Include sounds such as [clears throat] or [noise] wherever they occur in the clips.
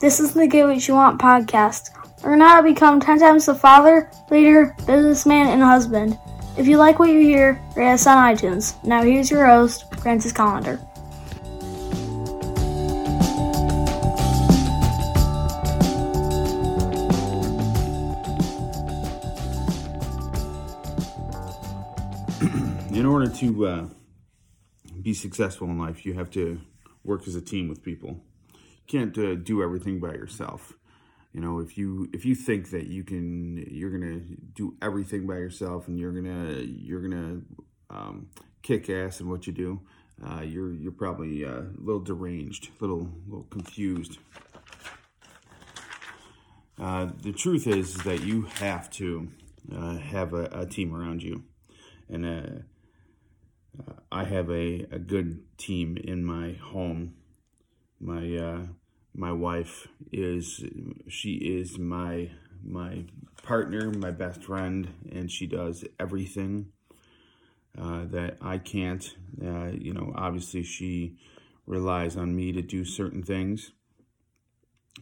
This is the Get What You Want podcast. Learn how to become 10 times the father, leader, businessman, and husband. If you like what you hear, rate us on iTunes. Now here's your host, Francis Collender. [clears throat] in order to uh, be successful in life, you have to work as a team with people. Can't uh, do everything by yourself. You know, if you if you think that you can, you're gonna do everything by yourself, and you're gonna you're gonna um, kick ass in what you do. Uh, you're you're probably uh, a little deranged, a little little confused. Uh, the truth is, that you have to uh, have a, a, team around you, and uh, I have a, a good team in my home. My uh, my wife is she is my my partner, my best friend, and she does everything uh, that I can't. Uh, you know, obviously she relies on me to do certain things,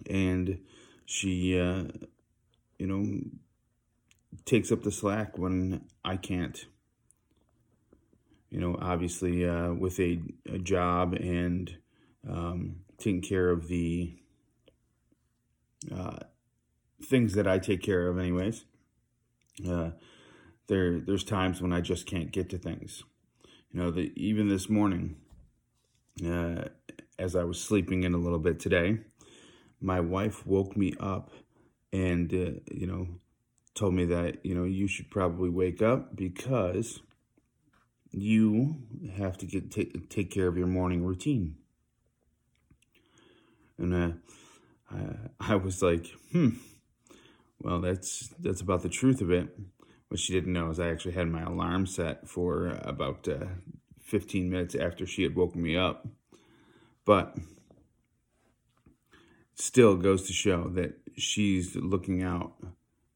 and she, uh, you know, takes up the slack when I can't you know, obviously uh, with a, a, job and um, taking care of the uh, things that I take care of, anyways. Uh, there, there's times when I just can't get to things. You know, the, even this morning, uh, as I was sleeping in a little bit today, my wife woke me up and, uh, you know, told me that, you know, you should probably wake up because you have to get take, take care of your morning routine. And uh, I, I was like, hmm, well, that's that's about the truth of it. What she didn't know is I actually had my alarm set for about uh, 15 minutes after she had woken me up. But still goes to show that she's looking out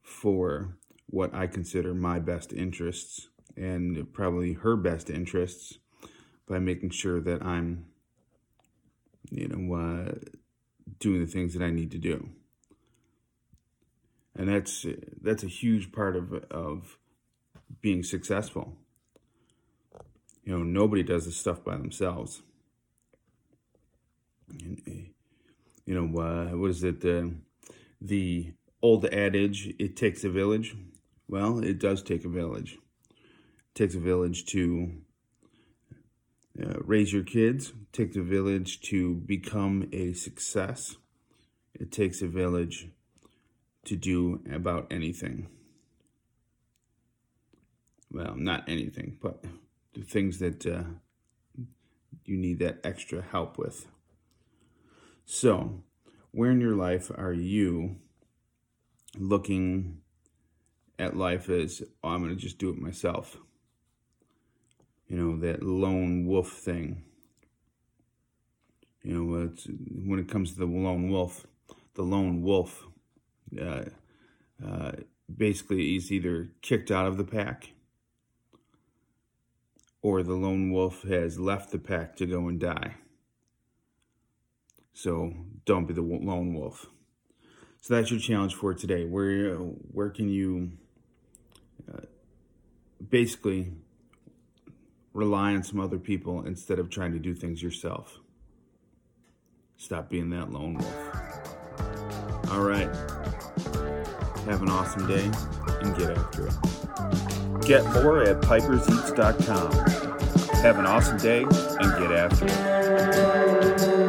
for what I consider my best interests and probably her best interests by making sure that I'm, you know, uh, doing the things that I need to do. And that's that's a huge part of of being successful. You know, nobody does this stuff by themselves. And, you know, uh, what is it? Uh, the old adage, it takes a village. Well, it does take a village takes a village to uh, raise your kids. take the village to become a success. It takes a village to do about anything. Well, not anything, but the things that uh, you need that extra help with. So, where in your life are you looking at life as, oh, I'm going to just do it myself? You know, that lone wolf thing. You know, when it comes to the lone wolf, the lone wolf uh, uh, basically is either kicked out of the pack or the lone wolf has left the pack to go and die. So don't be the lone wolf. So that's your challenge for today. Where where can you uh, basically rely on some other people instead of trying to do things yourself. Stop being that lone wolf. All right. Have an awesome day and get after it. Get more at piperseats.com. Have an awesome day and get after it.